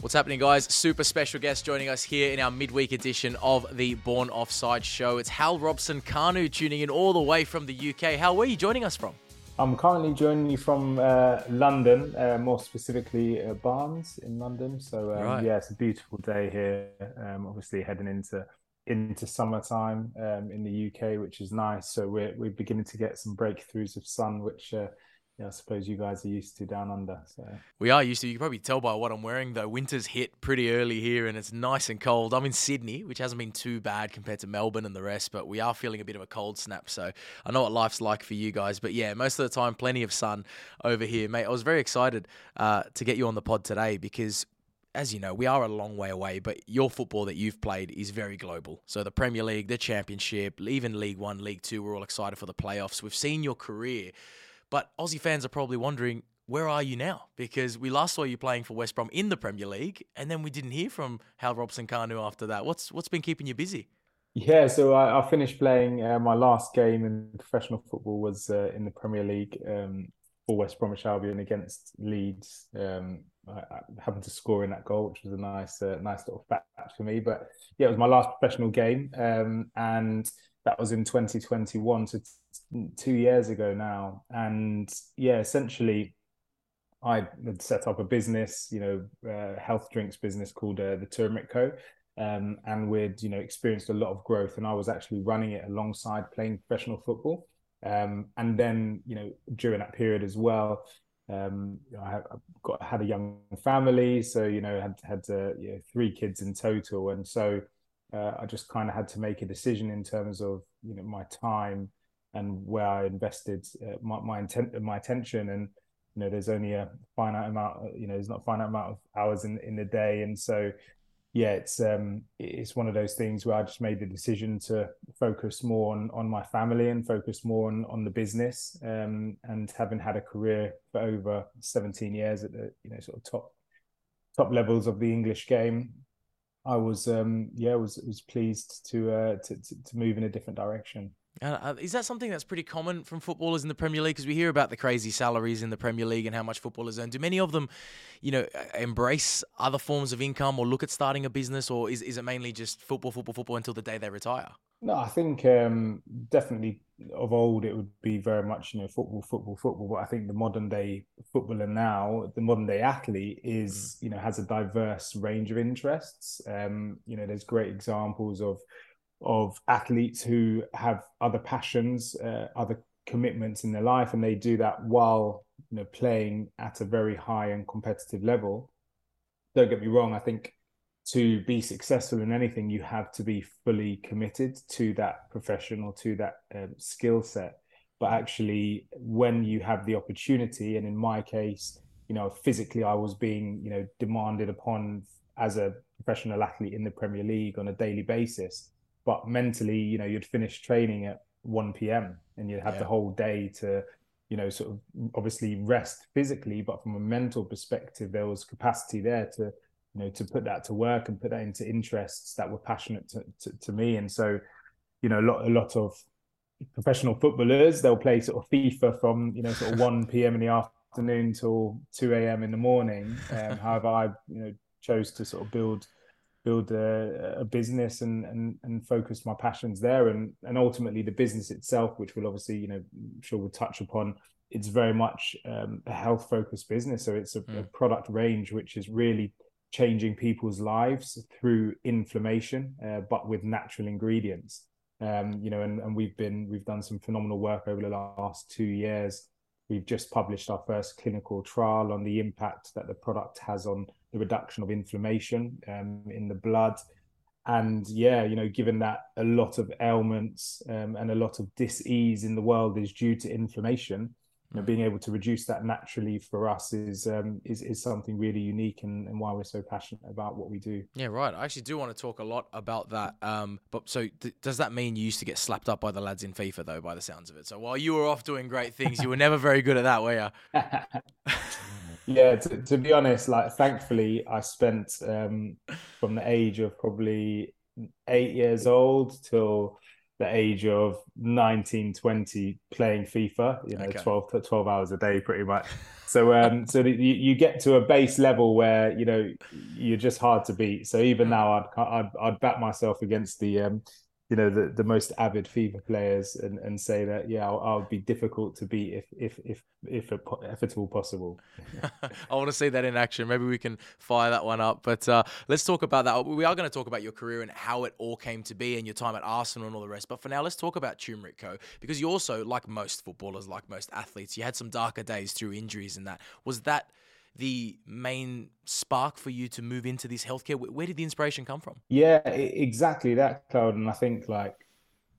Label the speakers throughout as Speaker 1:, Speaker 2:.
Speaker 1: What's happening, guys? Super special guest joining us here in our midweek edition of the Born Offside show. It's Hal Robson Kanu tuning in all the way from the UK. Hal, where are you joining us from?
Speaker 2: I'm currently joining you from uh, London, uh, more specifically uh, Barnes in London. So um,
Speaker 1: Right.
Speaker 2: yeah, it's a beautiful day here. Um, obviously heading into into summertime um, in the UK, which is nice. So we're we're beginning to get some breakthroughs of sun, which uh, yeah, I suppose you guys are used to down under. So
Speaker 1: We are used to. You can probably tell by what I'm wearing, though. Winter's hit pretty early here, and it's nice and cold. I'm in Sydney, which hasn't been too bad compared to Melbourne and the rest, but we are feeling a bit of a cold snap. So I know what life's like for you guys, but yeah, most of the time, plenty of sun over here, mate. I was very excited uh, to get you on the pod today because. As you know, we are a long way away, but your football that you've played is very global. So the Premier League, the Championship, even League One, League Two, we're all excited for the playoffs. We've seen your career, but Aussie fans are probably wondering where are you now? Because we last saw you playing for West Brom in the Premier League, and then we didn't hear from Hal Robson Kanu after that. What's what's been keeping you busy?
Speaker 2: yeah, so I, I finished playing uh, my last game in professional football was uh, in the Premier League um, for West Bromwich Albion against Leeds. Um, I, I happened to score in that goal, which was a nice, uh, nice little fact for me. But yeah, it was my last professional game, um, and that was in 2021, so two years ago now. And yeah, essentially, I had set up a business, you know, uh, health drinks business called uh, the Turmeric Co. Um, and we'd, you know, experienced a lot of growth, and I was actually running it alongside playing professional football. Um, and then, you know, during that period as well, um, you know, I got had a young family, so you know, had had uh, you know, three kids in total, and so uh, I just kind of had to make a decision in terms of you know my time and where I invested uh, my my intent my attention, and you know, there's only a finite amount, you know, there's not a finite amount of hours in in the day, and so yeah, it's um it's one of those things where I just made the decision to focus more on on my family and focus more on on the business. Um, and having had a career for over 17 years at the you know sort of top top levels of the English game, I was um yeah was was pleased to uh to to, to move in a different direction.
Speaker 1: Uh, is that something that's pretty common from footballers in the Premier League? Because we hear about the crazy salaries in the Premier League and how much footballers earn. Do many of them, you know, embrace other forms of income or look at starting a business, or is, is it mainly just football, football, football until the day they retire?
Speaker 2: No, I think um, definitely of old it would be very much you know football, football, football. But I think the modern day footballer now, the modern day athlete is you know has a diverse range of interests. Um, you know, there's great examples of of athletes who have other passions, uh, other commitments in their life, and they do that while you know playing at a very high and competitive level. Don't get me wrong. I think to be successful in anything, you have to be fully committed to that profession or to that um, skill set. But actually, when you have the opportunity, and in my case, you know, physically, I was being, you know, demanded upon as a professional athlete in the Premier League on a daily basis. But mentally, you know, you'd finish training at 1 p.m. and you'd have
Speaker 1: Yeah.
Speaker 2: the whole day to, you know, sort of obviously rest physically, but from a mental perspective, there was capacity there to you know to put that to work and put that into interests that were passionate to, to, to me and so you know a lot a lot of professional footballers they'll play sort of FIFA from you know sort of 1 p.m. in the afternoon till 2 a.m. in the morning um, however I you know chose to sort of build build a, a business and, and and focus my passions there and and ultimately the business itself which will obviously you know I'm sure we'll touch upon it's very much um, a health focused business so it's a, a product range which is really changing people's lives through inflammation, uh, but with natural ingredients. Um, you know, and, and we've been we've done some phenomenal work over the last two years. We've just published our first clinical trial on the impact that the product has on the reduction of inflammation um, in the blood, and yeah, you know, given that a lot of ailments um, and a lot of dis-ease in the world is due to inflammation, you know, being able to reduce that naturally for us is um, is is something really unique and, and why we're so passionate about what we do.
Speaker 1: Yeah, right. I actually do want to talk a lot about that. Um, but so th- does that mean you used to get slapped up by the lads in FIFA though, by the sounds of it? So while you were off doing great things, you were never very good at that, were you?
Speaker 2: yeah, to, to, be honest, like thankfully, I spent um, from the age of probably eight years old till the age of 19 20 playing fifa you know okay. 12 12 hours a day pretty much so um so you, you get to a base level where you know you're just hard to beat so even hmm. now i'd i'd, I'd bat myself against the um you know the, the most avid FIFA players and, and say that yeah I'll, I'll be difficult to beat if if if if, if at all possible.
Speaker 1: I want to see that in action. Maybe we can fire that one up. But uh, let's talk about that. We are going to talk about your career and how it all came to be and your time at Arsenal and all the rest. But for now, let's talk about Turmeric Co. Because you also, like most footballers, like most athletes, you had some darker days through injuries and that. Was that the main spark for you to move into this healthcare? Where did the inspiration come from?
Speaker 2: Yeah, exactly that, Claude. And I think like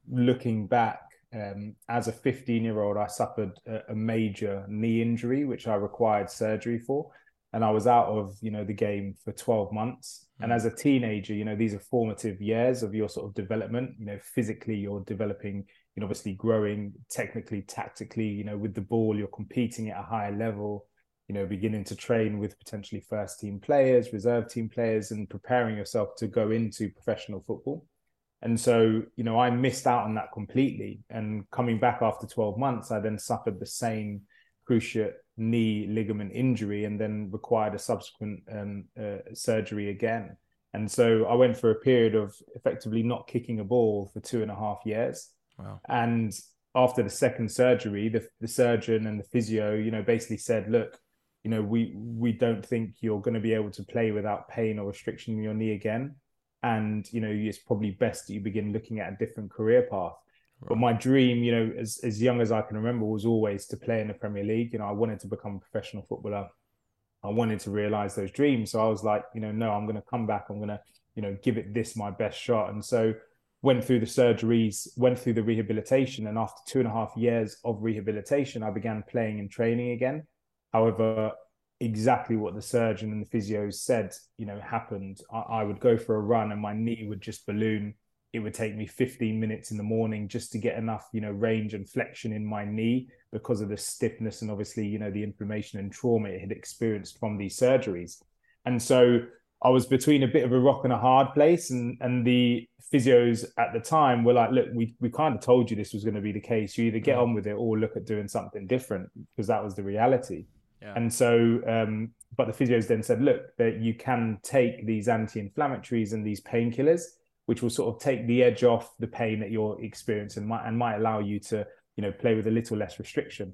Speaker 2: looking back, um, as a 15 year old, I suffered a, a, major knee injury, which I required surgery for. And I was out of, you know, the game for 12 months. Mm. And as a teenager, you know, these are formative years of your sort of development. You know, physically, you're developing, you know, obviously growing technically, tactically, you know, with the ball, you're competing at a higher level you know, beginning to train with potentially first team players, reserve team players, and preparing yourself to go into professional football. And so, you know, I missed out on that completely. And coming back after 12 months, I then suffered the same cruciate knee ligament injury and then required a subsequent um, uh, surgery again. And so I went for a period of effectively not kicking a ball for two and a half years. Wow. And after the second surgery, the, the surgeon and the physio, you know, basically said, look, you know, we we don't think you're going to be able to play without pain or restriction in your knee again. And you know, it's probably best that you begin looking at a different career path. Right. But my dream, you know, as as young as I can remember, was always to play in the Premier League. You know, I wanted to become a professional footballer. I wanted to realize those dreams. So I was like, you know, no, I'm going to come back. I'm going to, you know, give it this my best shot. And so went through the surgeries, went through the rehabilitation, and after two and a half years of rehabilitation, I began playing and training again. However, exactly what the surgeon and the physios said, you know, happened. I, I, would go for a run and my knee would just balloon. It would take me 15 minutes in the morning just to get enough, you know, range and flexion in my knee because of the stiffness and obviously, you know, the inflammation and trauma it had experienced from these surgeries. And so I was between a bit of a rock and a hard place. And and the physios at the time were like, look, we we kind of told you this was going to be the case. You either get on with it or look at doing something different because that was the reality. Yeah. And so, um, but the physios then said, look, that you can take these anti-inflammatories and these painkillers, which will sort of take the edge off the pain that you're experiencing and might, and might allow you to, you know, play with a little less restriction.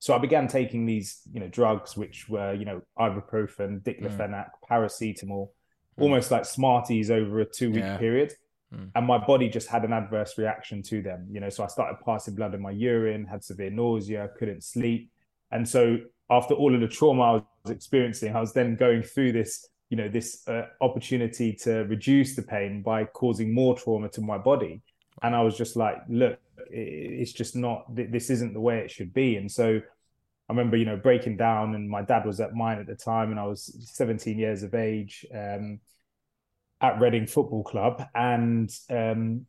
Speaker 2: So I began taking these, you know, drugs, which were, you know, ibuprofen, diclofenac, mm. paracetamol, mm. almost like Smarties over a two-week yeah. period. Mm. And my body just had an adverse reaction to them, you know. So I started passing blood in my urine, had severe nausea, couldn't sleep. And so after all of the trauma I was experiencing, I was then going through this, you know, this uh, opportunity to reduce the pain by causing more trauma to my body. And I was just like, look, it's just not, this isn't the way it should be. And so I remember, you know, breaking down, and my dad was at mine at the time, and I was 17 years of age um, at Reading Football Club. And um,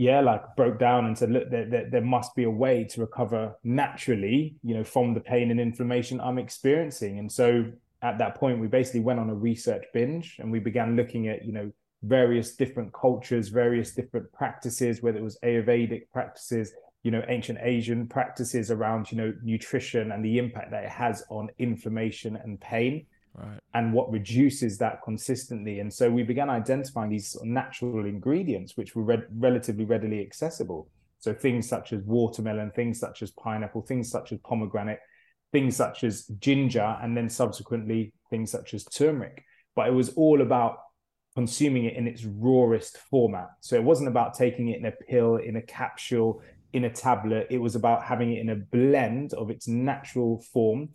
Speaker 2: yeah, like broke down and said, look, there, there, there, must be a way to recover naturally, you know, from the pain and inflammation I'm experiencing. And so at that point, we basically went on a research binge and we began looking at, you know, various different cultures, various different practices, whether it was Ayurvedic practices, you know, ancient Asian practices around, you know, nutrition and the impact that it has on inflammation and pain right. and what reduces that consistently. And so we began identifying these natural ingredients, which were re- relatively readily accessible. So things such as watermelon, things such as pineapple, things such as pomegranate, things such as ginger, and then subsequently things such as turmeric. But it was all about consuming it in its rawest format. So it wasn't about taking it in a pill, in a capsule, in a tablet. It was about having it in a blend of its natural form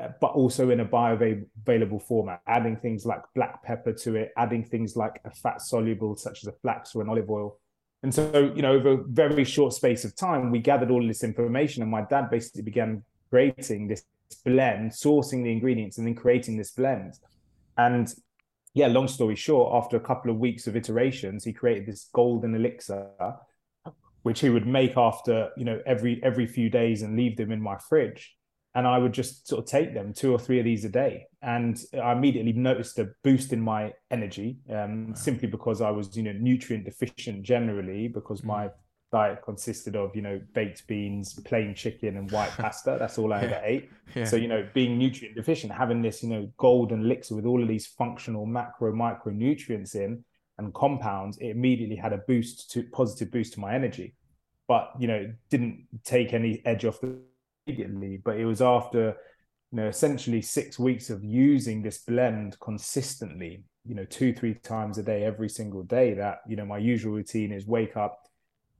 Speaker 2: Uh, but also in a bioavailable format, adding things like black pepper to it, adding things like a fat soluble, such as a flax or an olive oil. And so, you know, over a very short space of time, we gathered all this information, and my dad basically began creating this blend, sourcing the ingredients, and then creating this blend. And yeah, long story short, after a couple of weeks of iterations, he created this golden elixir, which he would make after you know every every few days and leave them in my fridge and I would just sort of take them two or three of these a day. And I immediately noticed a boost in my energy, um, wow. simply because I was, you know, nutrient deficient generally, because mm. my diet consisted of, you know, baked beans, plain chicken, and white pasta. That's all I yeah. ever ate. Yeah. So, you know, being nutrient deficient, having this, you know, golden elixir with all of these functional macro, micronutrients in and compounds, it immediately had a boost to positive boost to my energy. But, you know, didn't take any edge off the immediately, but it was after you know essentially six weeks of using this blend consistently you know two three times a day every single day that you know my usual routine is wake up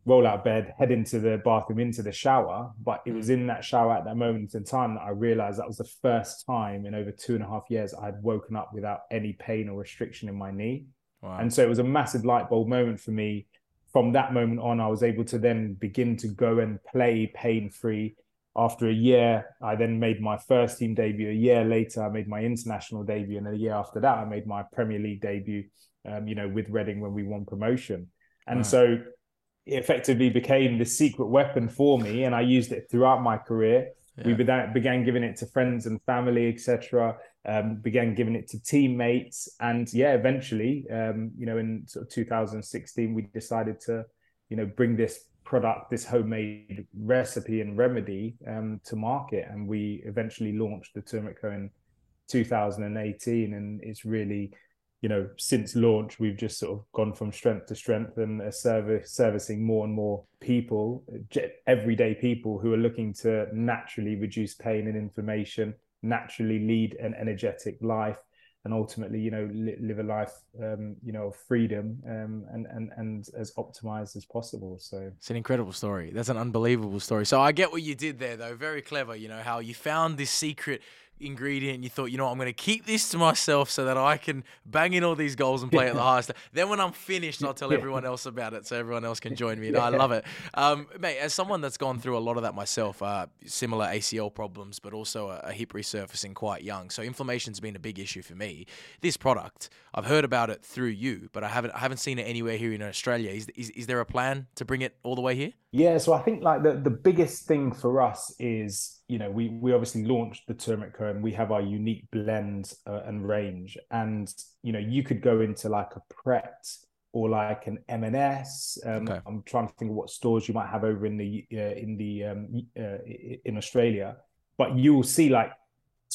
Speaker 2: roll out of bed head into the bathroom into the shower but it was mm. in that shower at that moment in time that i realized that was the first time in over two and a half years i had woken up without any pain or restriction in my knee wow. and so it was a massive light bulb moment for me from that moment on i was able to then begin to go and play pain free after a year, I then made my first team debut. A year later, I made my international debut, and a year after that, I made my Premier League debut. Um, you know, with Reading when we won promotion, and so it effectively became the secret weapon for me, and I used it throughout my career. Yeah. We began, began giving it to friends and family, etc. Um, began giving it to teammates, and yeah, eventually, um, you know, in sort of 2016, we decided to, you know, bring this product, this homemade recipe and remedy um, to market. And we eventually launched the Turmeric in 2018. And it's really, you know, since launch, we've just sort of gone from strength to strength and service, servicing more and more people, everyday people who are looking to naturally reduce pain and inflammation, naturally lead an energetic life and ultimately, you know, li- live a life, um, you know, of freedom um, and and and as optimized as possible. So
Speaker 1: it's an incredible story. That's an unbelievable story. So I get what you did there, though. Very clever. You know how you found this secret ingredient. You thought, you know, what, I'm going to keep this to myself so that I can bang in all these goals and play at the highest. Then when I'm finished, I'll tell everyone else about it so everyone else can join me. And I love it, um, mate. As someone that's gone through a lot of that myself, uh, similar ACL problems, but also a, a hip resurfacing quite young. So inflammation's been a big issue for me. This product, I've heard about it through you, but I haven't I haven't seen it anywhere here in Australia. Is, is, is there a plan to bring it all the way here?
Speaker 2: Yeah, so I think like the, the biggest thing for us is you know, we we obviously launched the Turmeric and we have our unique blend uh, and range. And you know, you could go into like a Pret or like an M&S. Um, okay. I'm trying to think of what stores you might have over in the uh, in the um, uh, in Australia, but you will see like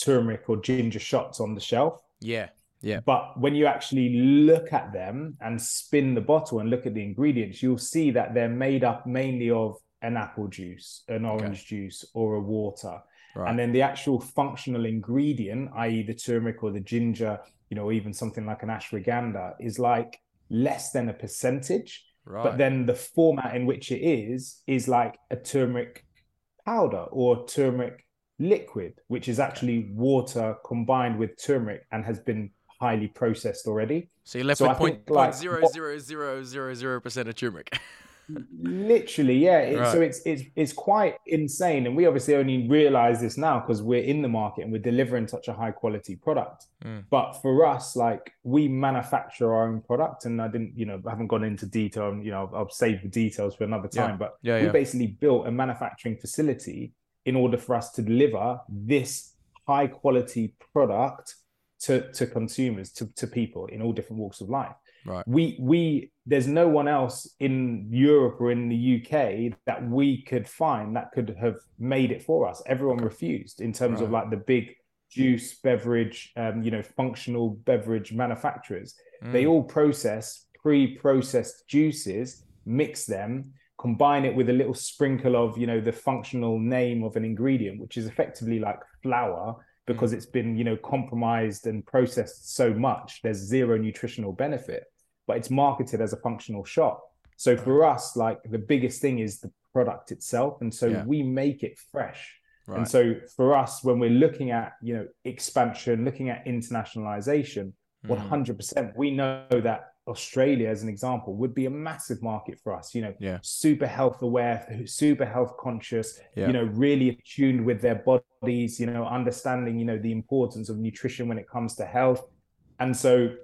Speaker 2: turmeric or ginger shots on the shelf.
Speaker 1: Yeah. Yeah.
Speaker 2: But when you actually look at them and spin the bottle and look at the ingredients, you'll see that they're made up mainly of an apple juice, an orange okay. juice, or a water. Right. And then the actual functional ingredient, i.e., the turmeric or the ginger, you know, even something like an ashwagandha, is like less than a percentage. Right. But then the format in which it is is like a turmeric powder or turmeric liquid, which is actually water combined with turmeric and has been highly processed already.
Speaker 1: So you're left so with point, point like, zero zero zero zero zero percent of turmeric.
Speaker 2: Literally, yeah. It, right. So it's it's it's quite insane, and we obviously only realize this now because we're in the market and we're delivering such a high quality product. Mm. But for us, like we manufacture our own product, and I didn't, you know, I haven't gone into detail, and you know, I'll, I'll save the details for another time. Yeah. But yeah, we yeah. basically built a manufacturing facility in order for us to deliver this high quality product to to consumers, to to people in all different walks of life.
Speaker 1: Right.
Speaker 2: We we there's no one else in Europe or in the UK that we could find that could have made it for us. Everyone refused in terms right. of like the big juice beverage, um, you know, functional beverage manufacturers. Mm. They all process pre-processed juices, mix them, combine it with a little sprinkle of, you know, the functional name of an ingredient, which is effectively like flour because mm. it's been, you know, compromised and processed so much. There's zero nutritional benefit but it's marketed as a functional shot. So for us, like the biggest thing is the product itself. And so yeah. we make it fresh. Right. And so for us, when we're looking at you know expansion, looking at internationalization, one hundred percent, we know that Australia, as an example, would be a massive market for us. You know,
Speaker 1: yeah.
Speaker 2: super health aware, super health conscious. Yeah. You know, really attuned with their bodies. You know, understanding you know the importance of nutrition when it comes to health, and so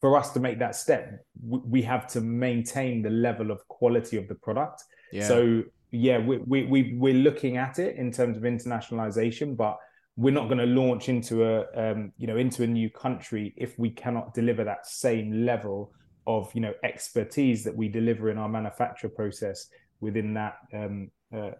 Speaker 2: for us to make that step, we have to maintain the level of quality of the product. Yeah. So yeah, we, we, we, we're looking at it in terms of internationalization, but we're not going to launch into a um, you know into a new country if we cannot deliver that same level of you know expertise that we deliver in our manufacture process within that um, uh,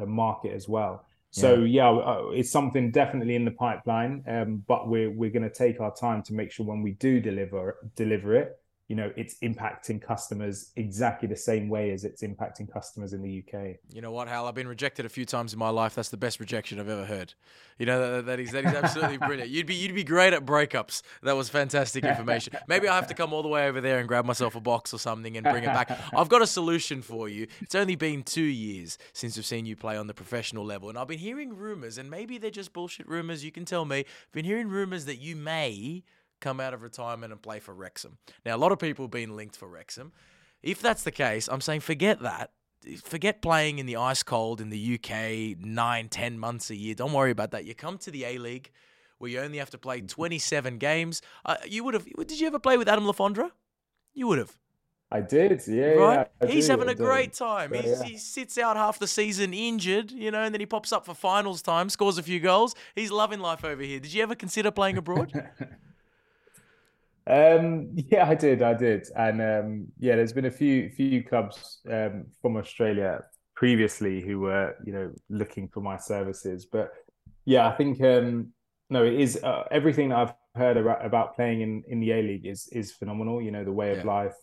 Speaker 2: uh, market as well. So yeah, yeah uh, it's something definitely in the pipeline, um, but we're we're going to take our time to make sure when we do deliver deliver it, you know it's impacting customers exactly the same way as it's impacting customers in the UK.
Speaker 1: You know what, Hal? I've been rejected a few times in my life. That's the best rejection I've ever heard. You know that, that is that is absolutely brilliant. You'd be you'd be great at breakups. That was fantastic information. Maybe I have to come all the way over there and grab myself a box or something and bring it back. I've got a solution for you. It's only been two years since we've seen you play on the professional level, and I've been hearing rumors, and maybe they're just bullshit rumors. You can tell me. I've been hearing rumors that you may come out of retirement and play for Wrexham. Now, a lot of people have been linked for Wrexham. If that's the case, I'm saying forget that. Forget playing in the ice cold in the UK nine, ten months a year. Don't worry about that. You come to the A League where you only have to play 27 games. Uh, you would have. Did you ever play with Adam Le Fondre? You would have.
Speaker 2: I did, yeah.
Speaker 1: Right?
Speaker 2: Yeah,
Speaker 1: He's having a great time. yeah. He sits out half the season injured, you know, and then he pops up for finals time, scores a few goals. He's loving life over here. Did you ever consider playing abroad?
Speaker 2: Um, yeah, I did, I did, and um, yeah, there's been a few few clubs um, from Australia previously who were you know looking for my services, but yeah, I think um, no, it is uh, everything I've heard about, about playing in in the A League is is phenomenal. You know, the way of yeah. life,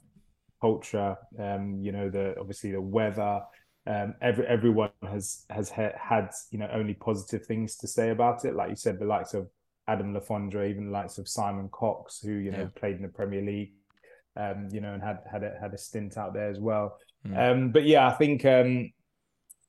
Speaker 2: culture, um, you know, the obviously the weather. Um, every everyone has has ha- had you know only positive things to say about it. Like you said, the likes of Adam Le Fondre, even the likes of Simon Cox, who you know yeah. played in the Premier League, um, you know, and had had a, had a stint out there as well. Mm. Um, but yeah, I think um,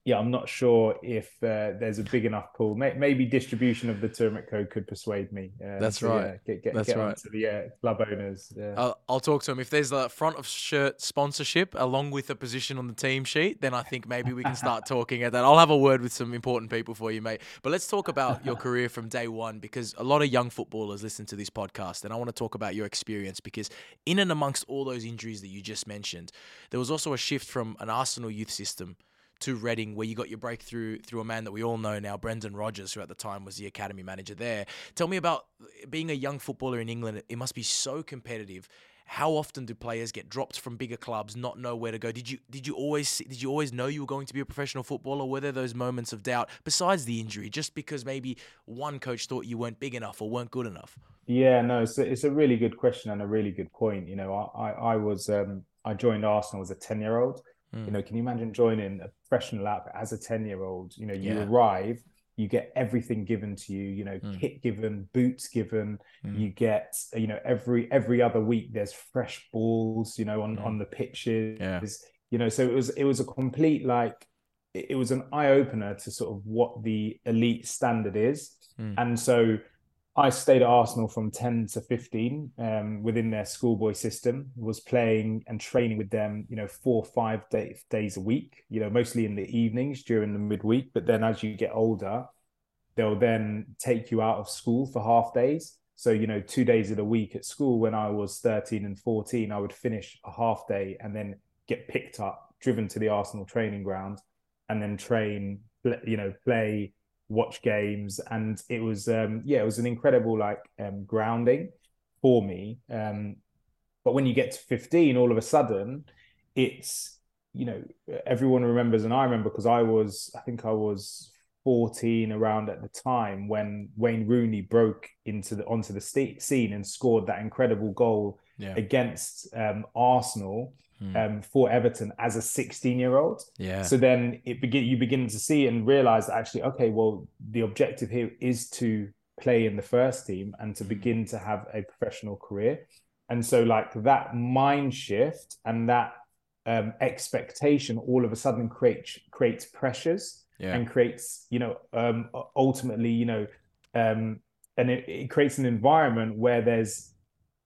Speaker 2: yeah, I'm not sure if uh, there's a big enough pool. Maybe distribution of the Turmeric Co could persuade me.
Speaker 1: Uh, That's right. Yeah,
Speaker 2: get get,
Speaker 1: That's
Speaker 2: get
Speaker 1: right.
Speaker 2: to the uh, club owners. Yeah.
Speaker 1: I'll, I'll, talk to them if there's a front of shirt sponsorship along with a position on the team sheet. Then I think maybe we can start talking at that. I'll have a word with some important people for you, mate. But let's talk about your career from day one because a lot of young footballers listen to this podcast, and I want to talk about your experience because in and amongst all those injuries that you just mentioned, there was also a shift from an Arsenal youth system to Reading, where you got your breakthrough through a man that we all know now, Brendan Rodgers, who at the time was the academy manager there. Tell me about being a young footballer in England. It must be so competitive. How often do players get dropped from bigger clubs, not know where to go? Did you did you always did you always know you were going to be a professional footballer? Were there those moments of doubt besides the injury, just because maybe one coach thought you weren't big enough or weren't good enough?
Speaker 2: Yeah, no, it's a, it's a really good question and a really good point. You know, I I, I was um, I joined Arsenal as a ten year old. Mm. You know, can you imagine joining a professional lab as a 10 year old? You know, you yeah. arrive, you get everything given to you, you know, mm. kit given, boots given, mm. you get, you know, every every other week there's fresh balls, you know, on, on the pitches. Yeah. You know, so it was it was a complete like it, it was an eye opener to sort of what the elite standard is. Mm. And so I stayed at Arsenal from 10 to 15 um, within their schoolboy system, was playing and training with them, you know, four or five day, days a week, you know, mostly in the evenings during the midweek. But then as you get older, they'll then take you out of school for half days. So, you know, two days of the week at school when I was 13 and 14, I would finish a half day and then get picked up, driven to the Arsenal training ground, and then train, you know, play watch games, and it was um, yeah, it was an incredible like um, grounding for me. Um, but when you get to 15, all of a sudden, it's you know everyone remembers, and I remember because I was I think I was 14 around at the time when Wayne Rooney broke into the onto the scene and scored that incredible goal yeah. against um, Arsenal. Um, for Everton as a 16 year old.
Speaker 1: Yeah.
Speaker 2: So then it begin you begin to see and realize that actually, okay, well, the objective here is to play in the first team and to hmm. begin to have a professional career. And so, like that mind shift and that um, expectation all of a sudden creates creates pressures. yeah. and creates, you know, um, ultimately, you know, um, and it, it creates an environment where there's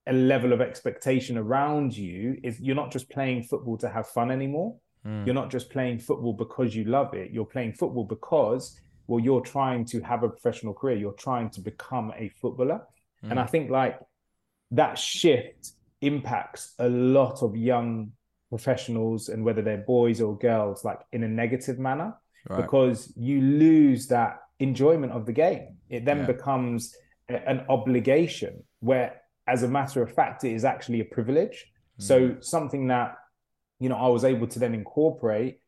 Speaker 2: a level of expectation around you. Is you're not just playing football to have fun anymore. Mm. You're not just playing football because you love it. You're playing football because well, you're trying to have a professional career. You're trying to become a footballer. Mm. And I think like that shift impacts a lot of young professionals and whether they're boys or girls like in a negative manner right. because you lose that enjoyment of the game it then yeah. becomes a, an obligation where as a matter of fact it is actually a privilege mm. so something that you know i was able to then incorporate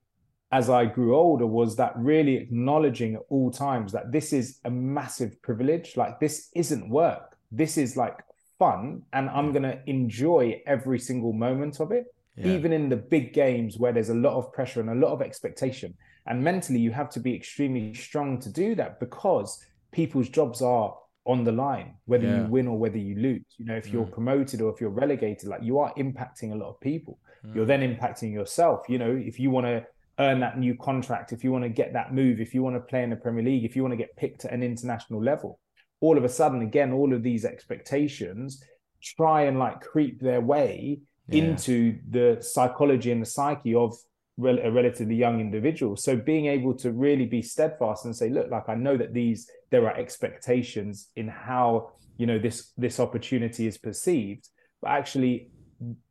Speaker 2: as i grew older was that really acknowledging at all times that this is a massive privilege like this isn't work this is like fun and I'm going to enjoy every single moment of it, yeah. even in the big games where there's a lot of pressure and a lot of expectation. And mentally, you have to be extremely strong to do that because people's jobs are on the line, whether yeah. you win or whether you lose. You know, if you're mm. promoted or if you're relegated, like you are impacting a lot of people. Mm. You're then impacting yourself. You know, if you want to earn that new contract, if you want to get that move, if you want to play in the Premier League, if you want to get picked at an international level, all of a sudden, again, all of these expectations try and like creep their way yeah. into the psychology and the psyche of a relatively young individual. So being able to really be steadfast and say, look, like I know that these there are expectations in how you know this this opportunity is perceived, but actually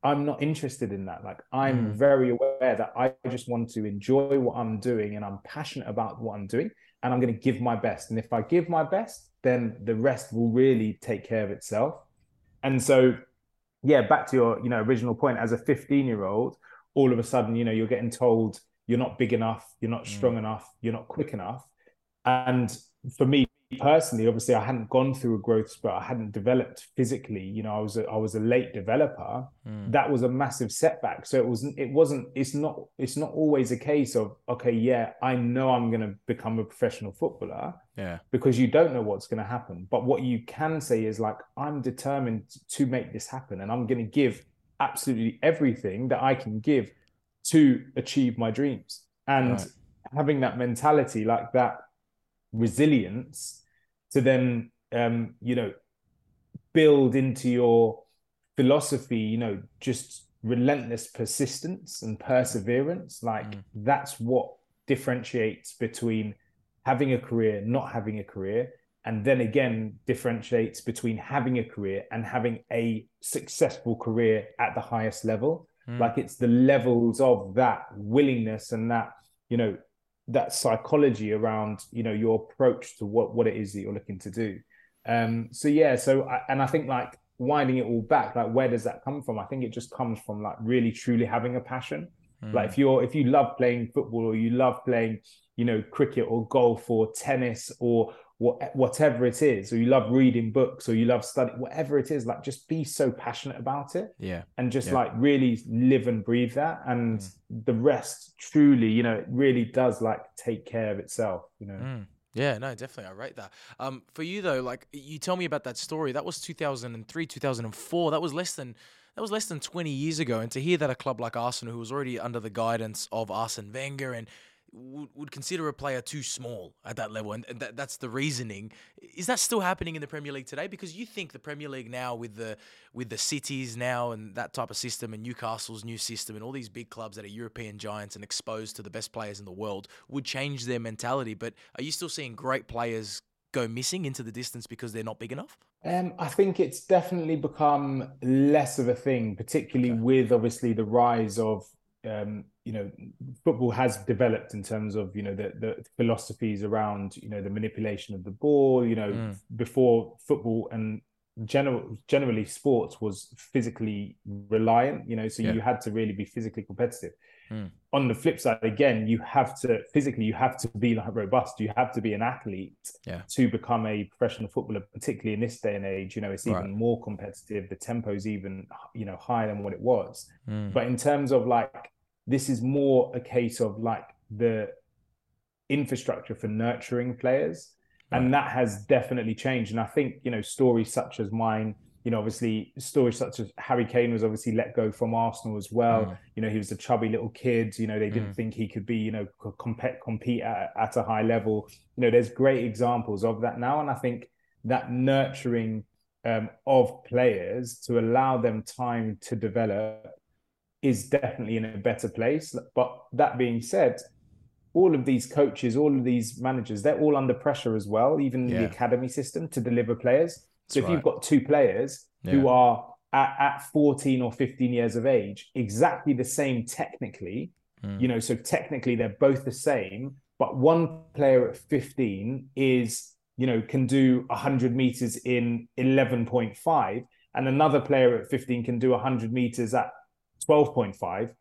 Speaker 2: I'm not interested in that. Like I'm mm. very aware that I just want to enjoy what I'm doing and I'm passionate about what I'm doing and I'm going to give my best. And if I give my best, then the rest will really take care of itself. And so, yeah, back to your, you know, original point, as a 15 year old, all of a sudden, you know, you're getting told you're not big enough, you're not mm. strong mm. enough, you're not quick enough. And for me, personally, obviously, I hadn't gone through a growth spurt. I hadn't developed physically. You know, I was a, I was a late developer. Mm. That was a massive setback. So it wasn't. It wasn't. It's not. It's not always a case of okay, yeah, I know I'm going to become a professional footballer.
Speaker 1: Yeah.
Speaker 2: Because you don't know what's going to happen. But what you can say is like, I'm determined to make this happen, and I'm going to give absolutely everything that I can give to achieve my dreams. And right. having that mentality, like that resilience to then um, you know build into your philosophy you know just relentless persistence and perseverance like mm. that's what differentiates between having a career not having a career and then again differentiates between having a career and having a successful career at the highest level mm. like it's the levels of that willingness and that you know that psychology around you know your approach to what what it is that you're looking to do um so yeah so I, and i think like winding it all back like where does that come from i think it just comes from like really truly having a passion mm. like if you're if you love playing football or you love playing you know cricket or golf or tennis or what, whatever it is, or you love reading books, or you love studying, whatever it is, like just be so passionate about it.
Speaker 1: Yeah.
Speaker 2: And just
Speaker 1: yeah.
Speaker 2: like really live and breathe that. And mm. the rest truly, you know, it really does like take care of itself, you know.
Speaker 1: Mm. Yeah, no, definitely. I rate that. Um, for you though, like you tell me about that story. That was 2003, 2004. That was less than that was less than 20 years ago. And to hear that a club like Arsenal, who was already under the guidance of Arsene Wenger and would, would consider a player too small at that level, and that, that's the reasoning. Is that still happening in the Premier League today? Because you think the Premier League now, with the with the cities now and that type of system, and Newcastle's new system, and all these big clubs that are European giants and exposed to the best players in the world, would change their mentality. But are you still seeing great players go missing into the distance because they're not big enough?
Speaker 2: Um, I think it's definitely become less of a thing, particularly okay. with obviously the rise of um, you know football has developed in terms of you know the the philosophies around you know the manipulation of the ball you know mm. before football and general generally sports was physically reliant you know so yeah. you had to really be physically competitive mm. on the flip side again you have to physically you have to be like robust you have to be an athlete
Speaker 1: yeah.
Speaker 2: to become a professional footballer particularly in this day and age you know it's even right. more competitive the tempo is even you know higher than what it was mm. but in terms of like this is more a case of like the infrastructure for nurturing players. Right. And that has definitely changed. And I think, you know, stories such as mine, you know, obviously stories such as Harry Kane was obviously let go from Arsenal as well. Mm. You know, he was a chubby little kid. You know, they didn't mm. think he could be, you know, compete compete at, at a high level. You know, there's great examples of that now, and I think that nurturing um, of players to allow them time to develop is definitely in a better place. But that being said, all of these coaches, all of these managers, they're all under pressure as well, even yeah. the academy system to deliver players. So if you've got two players yeah. who are at, at 14 or 15 years of age, exactly the same technically, mm. you know, so technically they're both the same, but one player at 15 is, you know, can do 100 meters in 11.5, and another player at 15 can do 100 meters at 12.5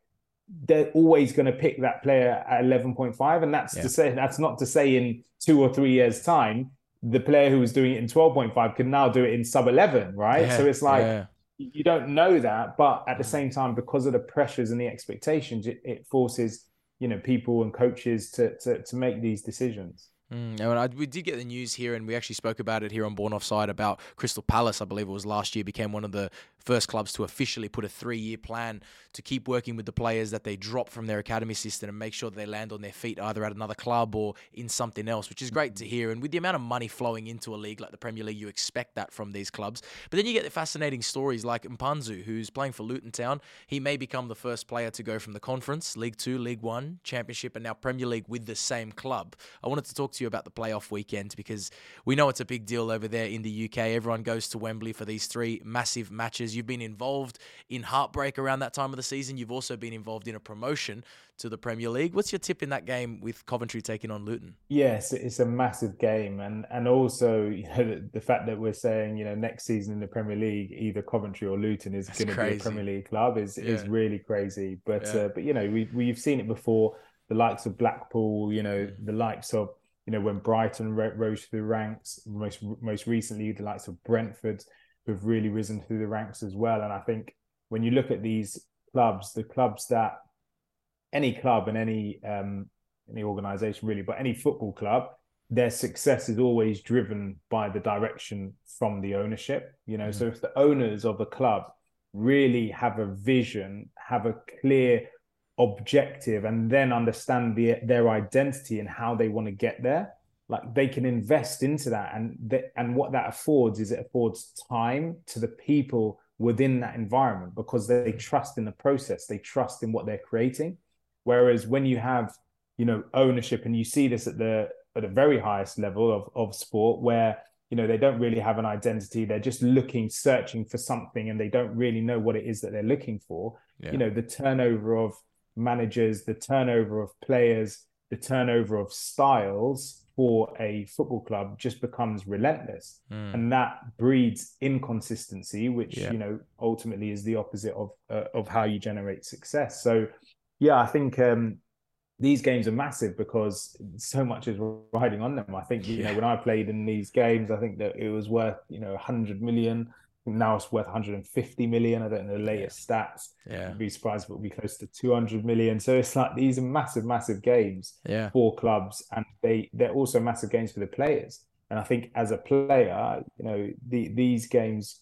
Speaker 2: they're always going to pick that player at 11.5 and that's yeah. to say that's not to say in two or three years time the player who was doing it in 12.5 can now do it in sub 11 right yeah. so it's like yeah. you don't know that but at the same time because of the pressures and the expectations it, it forces you know people and coaches to, to to make these decisions
Speaker 1: Mm, and I, we did get the news here, and we actually spoke about it here on Born Offside about Crystal Palace. I believe it was last year became one of the first clubs to officially put a three-year plan to keep working with the players that they drop from their academy system and make sure they land on their feet either at another club or in something else, which is great to hear. And with the amount of money flowing into a league like the Premier League, you expect that from these clubs. But then you get the fascinating stories like Mpanzu, who's playing for Luton Town. He may become the first player to go from the Conference, League Two, League One, Championship, and now Premier League with the same club. I wanted to talk to you about the playoff weekend because we know it's a big deal over there in the UK. Everyone goes to Wembley for these three massive matches. You've been involved in heartbreak around that time of the season. You've also been involved in a promotion to the Premier League. What's your tip in that game with Coventry taking on Luton?
Speaker 2: Yes, it's a massive game, and and also you know the, the fact that we're saying you know next season in the Premier League either Coventry or Luton is going to be a Premier League club is yeah. is really crazy. But yeah. uh, but you know we we've seen it before. The likes of Blackpool, you know, mm. the likes of you know, when Brighton rose through the ranks, most most recently the likes of Brentford have really risen through the ranks as well. And I think when you look at these clubs, the clubs that any club and any um, any organization really, but any football club, their success is always driven by the direction from the ownership. You know, mm-hmm. so if the owners of a club really have a vision, have a clear objective and then understand the, their identity and how they want to get there like they can invest into that and th- and what that affords is it affords time to the people within that environment because they trust in the process they trust in what they're creating whereas when you have you know ownership and you see this at the at the very highest level of of sport where you know they don't really have an identity they're just looking searching for something and they don't really know what it is that they're looking for yeah. you know the turnover of managers, the turnover of players, the turnover of styles for a football club just becomes relentless. Mm. And that breeds inconsistency, which, yeah. you know, ultimately is the opposite of, uh, of how you generate success. So, yeah, I think um, these games are massive because so much is riding on them. I think, you yeah. know, when I played in these games, I think that it was worth, you know, 100 million now it's worth 150 million. I don't know the latest yeah. stats. Yeah. I'd be surprised if it will be close to 200 million. So it's like these are massive, massive games yeah. for clubs, and they they're also massive games for the players. And I think as a player, you know, the, these games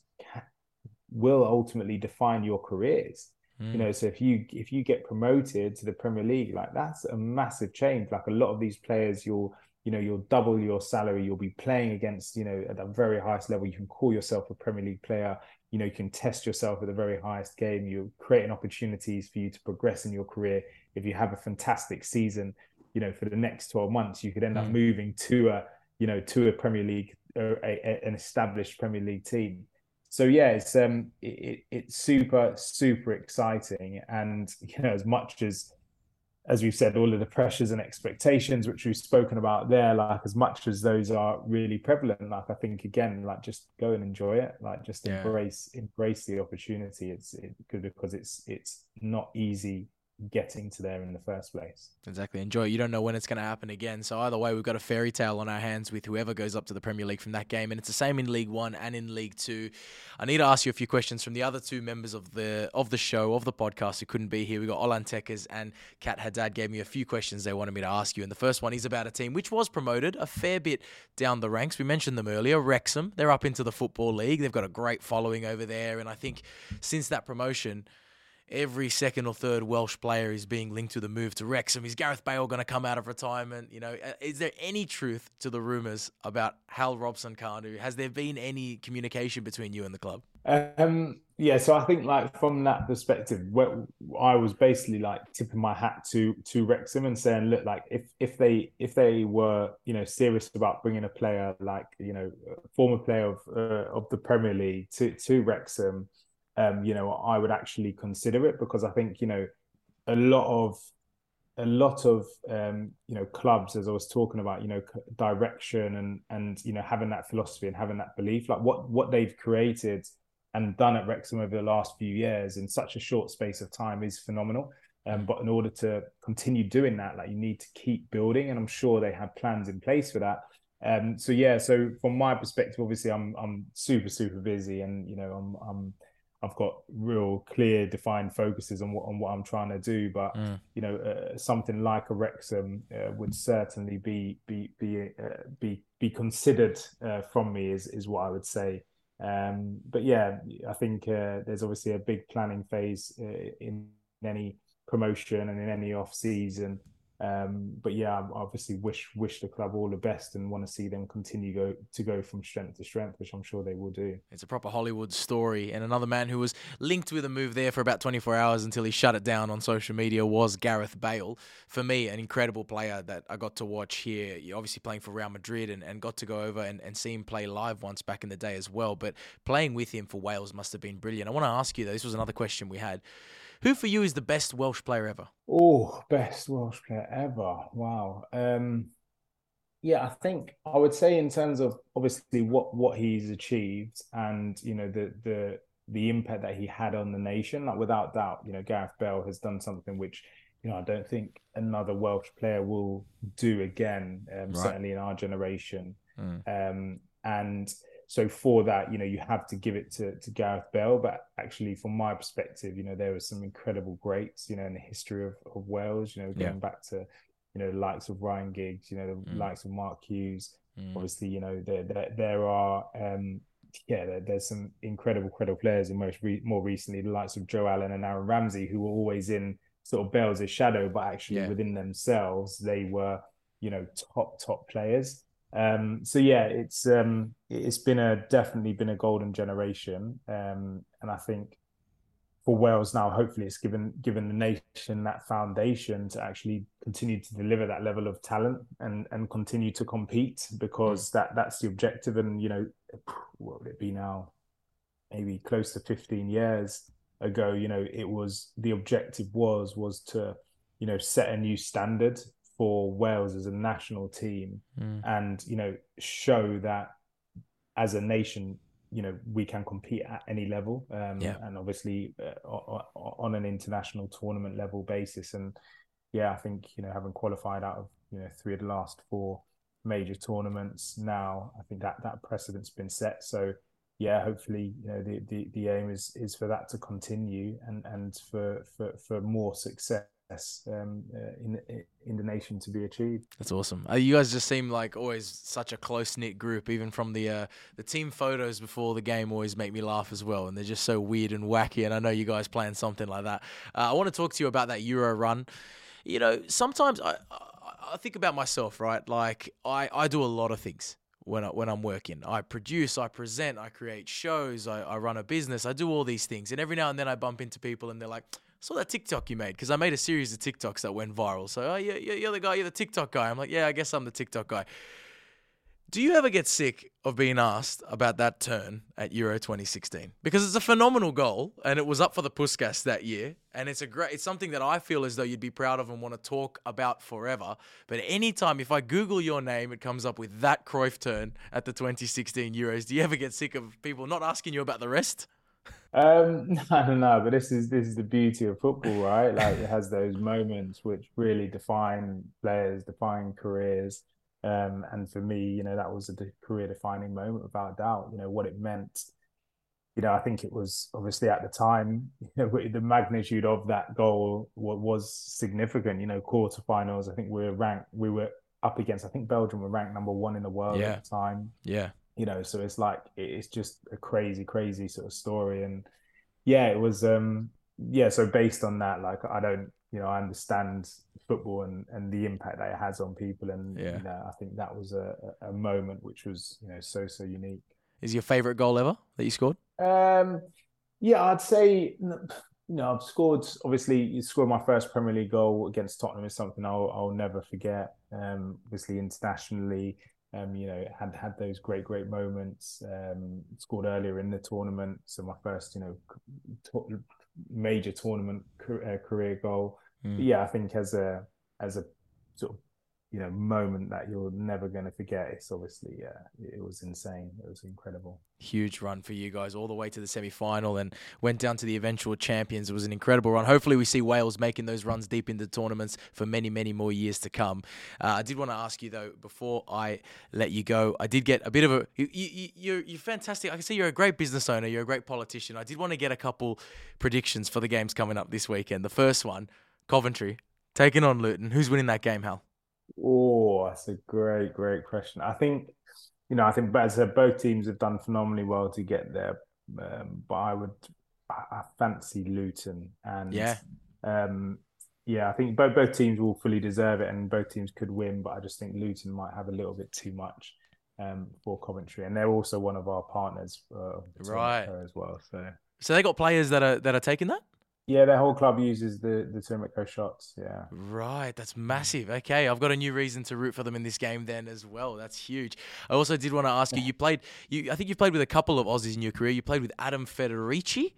Speaker 2: will ultimately define your careers. Mm. You know, so if you if you get promoted to the Premier League, like that's a massive change. Like a lot of these players, you'll you know you'll double your salary. You'll be playing against you know at the very highest level. You can call yourself a premier league player. You know you can test yourself at the very highest game. You're creating opportunities for you to progress in your career. If you have a fantastic season you know for the next 12 months you could end up mm. moving to a you know to a premier league or a, a, an established premier league team. So yeah it's um it, it's super super exciting. And you know as much as as we've said, all of the pressures and expectations which we've spoken about there, like as much as those are really prevalent, like I think again, like just go and enjoy it, like just yeah. embrace embrace the opportunity. It's it, because it's it's not easy getting to there in the first place.
Speaker 1: Exactly. Enjoy. You don't know when it's going to happen again. So either way, we've got a fairy tale on our hands with whoever goes up to the Premier League from that game, and it's the same in League One and in League Two. I need to ask you a few questions from the other two members of the of the show of the podcast who couldn't be here. We got Olan Tekers and Kat Haddad gave me a few questions they wanted me to ask you, and the first one is about a team which was promoted a fair bit down the ranks. We mentioned them earlier. Wrexham. They're up into the football league. They've got a great following over there, and I think since that promotion every second or third Welsh player is being linked to the move to Wrexham. Is Gareth Bale going to come out of retirement? You know, uh, is there any truth to the rumours about Hal Robson-Kanu? Has there been any communication between you and the club?
Speaker 2: Um, yeah, so I think like from that perspective, what I was basically like tipping my hat to to Wrexham and saying, look, like if if they if they were you know serious about bringing a player like you know former player of uh, of the Premier League to to Wrexham um, you know, I would actually consider it because I think, you know, a lot of a lot of um, you know clubs, as I was talking about, you know, direction and and you know having that philosophy and having that belief, like what what they've created and done at Wrexham over the last few years in such a short space of time is phenomenal. Um, but in order to continue doing that, like you need to keep building, and I'm sure they have plans in place for that. Um, so yeah, so from my perspective, obviously, I'm I'm super super busy, and you know, I'm I'm I've got real clear defined focuses on what on what I'm trying to do. But mm. you know, uh, something like a Wrexham uh, would certainly be be be uh, be be considered uh, from me is is what I would say. Um, but yeah, I think uh, there's obviously a big planning phase uh, in any promotion and in any off season. Um, but yeah, I obviously wish wish the club all the best and want to see them continue go to go from strength to strength, which I'm sure they will do.
Speaker 1: It's a proper Hollywood story. And another man who was linked with a move there for about 24 hours until he shut it down on social media was Gareth Bale. For me, an incredible player that I got to watch here. You're obviously playing for Real Madrid and, and got to go over and, and see him play live once back in the day as well. But playing with him for Wales must have been brilliant. I want to ask you though. This was another question we had. Who for you is the best Welsh player ever?
Speaker 2: Oh, best Welsh player ever. Wow. Um, yeah, I think I would say in terms of obviously what what he's achieved and you know the the the impact that he had on the nation, like without doubt, you know, Gareth Bale has done something which you know I don't think another Welsh player will do again. Um, right. Certainly in our generation. Mm. Um, and so for that, you know, you have to give it to, to Gareth Bale. But actually, from my perspective, you know, there were some incredible greats, you know, in the history of, of Wales, you know, going yeah. back to, you know, the likes of Ryan Giggs, you know, the mm. likes of Mark Hughes. Mm. Obviously, you know, there there, there are um yeah, there, there's some incredible, incredible players, and most re- more recently, the likes of Joe Allen and Aaron Ramsey, who were always in sort of Bale's shadow, but actually yeah. within themselves, they were, you know, top top players. Um, so yeah, it's um, it's been a definitely been a golden generation, um, and I think for Wales now, hopefully, it's given given the nation that foundation to actually continue to deliver that level of talent and and continue to compete because mm. that that's the objective. And you know, what would it be now? Maybe close to fifteen years ago, you know, it was the objective was was to you know set a new standard for Wales as a national team mm. and you know show that as a nation you know we can compete at any level um, yeah. and obviously uh, on an international tournament level basis and yeah I think you know having qualified out of you know three of the last four major tournaments now I think that that precedent's been set so yeah hopefully you know the the, the aim is is for that to continue and and for for for more success um, uh, in in the nation to be achieved.
Speaker 1: That's awesome. Uh, you guys just seem like always such a close knit group. Even from the uh, the team photos before the game always make me laugh as well, and they're just so weird and wacky. And I know you guys plan something like that. Uh, I want to talk to you about that Euro run. You know, sometimes I, I think about myself, right? Like I I do a lot of things when I, when I'm working. I produce, I present, I create shows, I, I run a business, I do all these things, and every now and then I bump into people and they're like saw that TikTok you made because I made a series of TikToks that went viral. So, oh, yeah, you're the guy, you're the TikTok guy. I'm like, yeah, I guess I'm the TikTok guy. Do you ever get sick of being asked about that turn at Euro 2016? Because it's a phenomenal goal and it was up for the Puskas that year. And it's a great, it's something that I feel as though you'd be proud of and want to talk about forever. But anytime, if I Google your name, it comes up with that Cruyff turn at the 2016 Euros. Do you ever get sick of people not asking you about the rest?
Speaker 2: Um, I don't know, but this is this is the beauty of football, right? Like it has those moments which really define players, define careers. Um, and for me, you know, that was a career defining moment without doubt. You know what it meant. You know, I think it was obviously at the time, you know, the magnitude of that goal was significant. You know, quarterfinals. I think we were ranked. We were up against. I think Belgium were ranked number one in the world
Speaker 1: yeah.
Speaker 2: at the time.
Speaker 1: Yeah
Speaker 2: you know so it's like it's just a crazy crazy sort of story. And yeah it was um yeah so based on that like i don't you know i understand football and and the impact that it has on people. And yeah. you know i think that was a a moment which was you know so so unique.
Speaker 1: Is your favorite goal ever that you scored?
Speaker 2: Um yeah i'd say you know i've scored obviously you scored my first premier league goal against tottenham is something i'll, I'll never forget. Um obviously internationally um, you know, had had those great, great moments. Um, scored earlier in the tournament, so my first, you know, major tournament uh, career goal. Mm. yeah, I think as a as a sort of you know moment that you're never going to forget. It's obviously yeah, it was insane. It was incredible.
Speaker 1: Huge run for you guys all the way to the semi final and went down to the eventual champions. It was an incredible run. Hopefully, we see Wales making those runs deep into tournaments for many, many more years to come. Uh, I did want to ask you though before I let you go. I did get a bit of a you, you, you're you're fantastic. I can see you're a great business owner. You're a great politician. I did want to get a couple predictions for the games coming up this weekend. The first one, Coventry taking on Luton. Who's winning that game, Hal?
Speaker 2: Oh, that's a great, great question. I think, you know, I think, as I said, both teams have done phenomenally well to get there. Um, but I would, I, fancy Luton, and
Speaker 1: yeah,
Speaker 2: um, yeah, I think both both teams will fully deserve it, and both teams could win. But I just think Luton might have a little bit too much um, for Coventry, and they're also one of our partners, uh,
Speaker 1: right,
Speaker 2: as well. So,
Speaker 1: so they got players that are that are taking that.
Speaker 2: Yeah, their whole club uses the the Turmeric shots. Yeah.
Speaker 1: Right, that's massive. Okay, I've got a new reason to root for them in this game then as well. That's huge. I also did want to ask you. You played. You, I think you played with a couple of Aussies in your career. You played with Adam Federici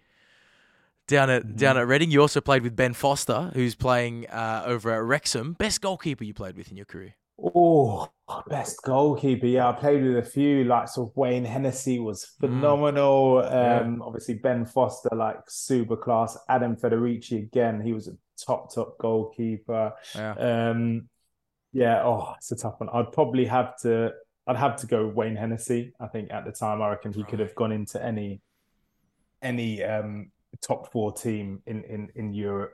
Speaker 1: down at mm-hmm. down at Reading. You also played with Ben Foster, who's playing uh, over at Wrexham. Best goalkeeper you played with in your career?
Speaker 2: Oh, best goalkeeper. Yeah, I played with a few. Like sort of Wayne Hennessy was mm. phenomenal. Mm. Um, yeah. obviously Ben Foster, like super class. Adam Federici again, he was a top top goalkeeper. Yeah. Um, yeah. Oh, it's a tough one. I'd probably have to. I'd have to go Wayne Hennessy. I think at the time, I reckon he could have gone into any any um, top four team in in in Europe.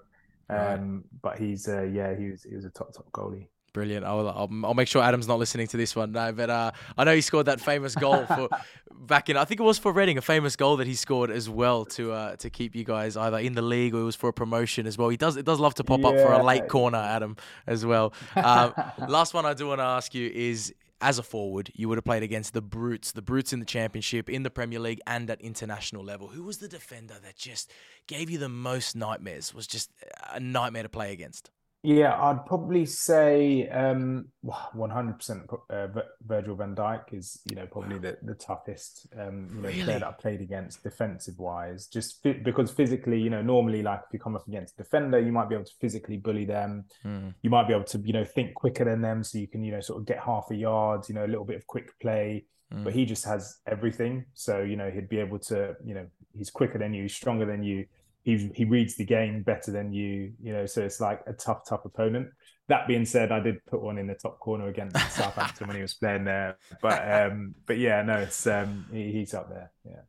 Speaker 2: Um, right. but he's uh, yeah, he was he was a top top goalie.
Speaker 1: Brilliant. I'll, I'll, I'll make sure Adam's not listening to this one. No, but uh, I know he scored that famous goal for back in. I think it was for Reading, a famous goal that he scored as well to uh, to keep you guys either in the league or it was for a promotion as well. He does it does love to pop yeah. up for a late corner, Adam, as well. Um, last one I do want to ask you is as a forward, you would have played against the brutes, the brutes in the championship, in the Premier League, and at international level. Who was the defender that just gave you the most nightmares? Was just a nightmare to play against.
Speaker 2: Yeah, I'd probably say um, 100% uh, Virgil van Dijk is, you know, probably the, the toughest um, you know, really? player that I played against defensive wise. Just because physically, you know, normally like if you come up against a defender, you might be able to physically bully them. Mm. You might be able to, you know, think quicker than them, so you can, you know, sort of get half a yard, you know, a little bit of quick play. Mm. But he just has everything, so you know he'd be able to, you know, he's quicker than you, stronger than you he he reads the game better than you, you know. So it's like a tough, tough opponent. That being said, I did put one in the top corner against Southampton when he was playing there. But um, but yeah, no, it's um, he, he's up there. Yeah.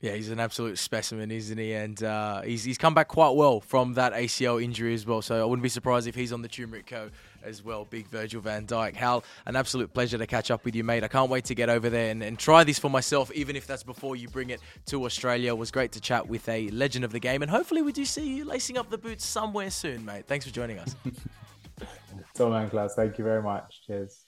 Speaker 1: Yeah, he's an absolute specimen, isn't he? And uh, he's he's come back quite well from that ACL injury as well. So I wouldn't be surprised if he's on the turmeric co as well. Big Virgil van Dijk. Hal, an absolute pleasure to catch up with you, mate. I can't wait to get over there and, and try this for myself, even if that's before you bring it to Australia. It was great to chat with a legend of the game, and hopefully we do see you lacing up the boots somewhere soon, mate. Thanks for joining us.
Speaker 2: Tom and Klaus, thank you very much. Cheers.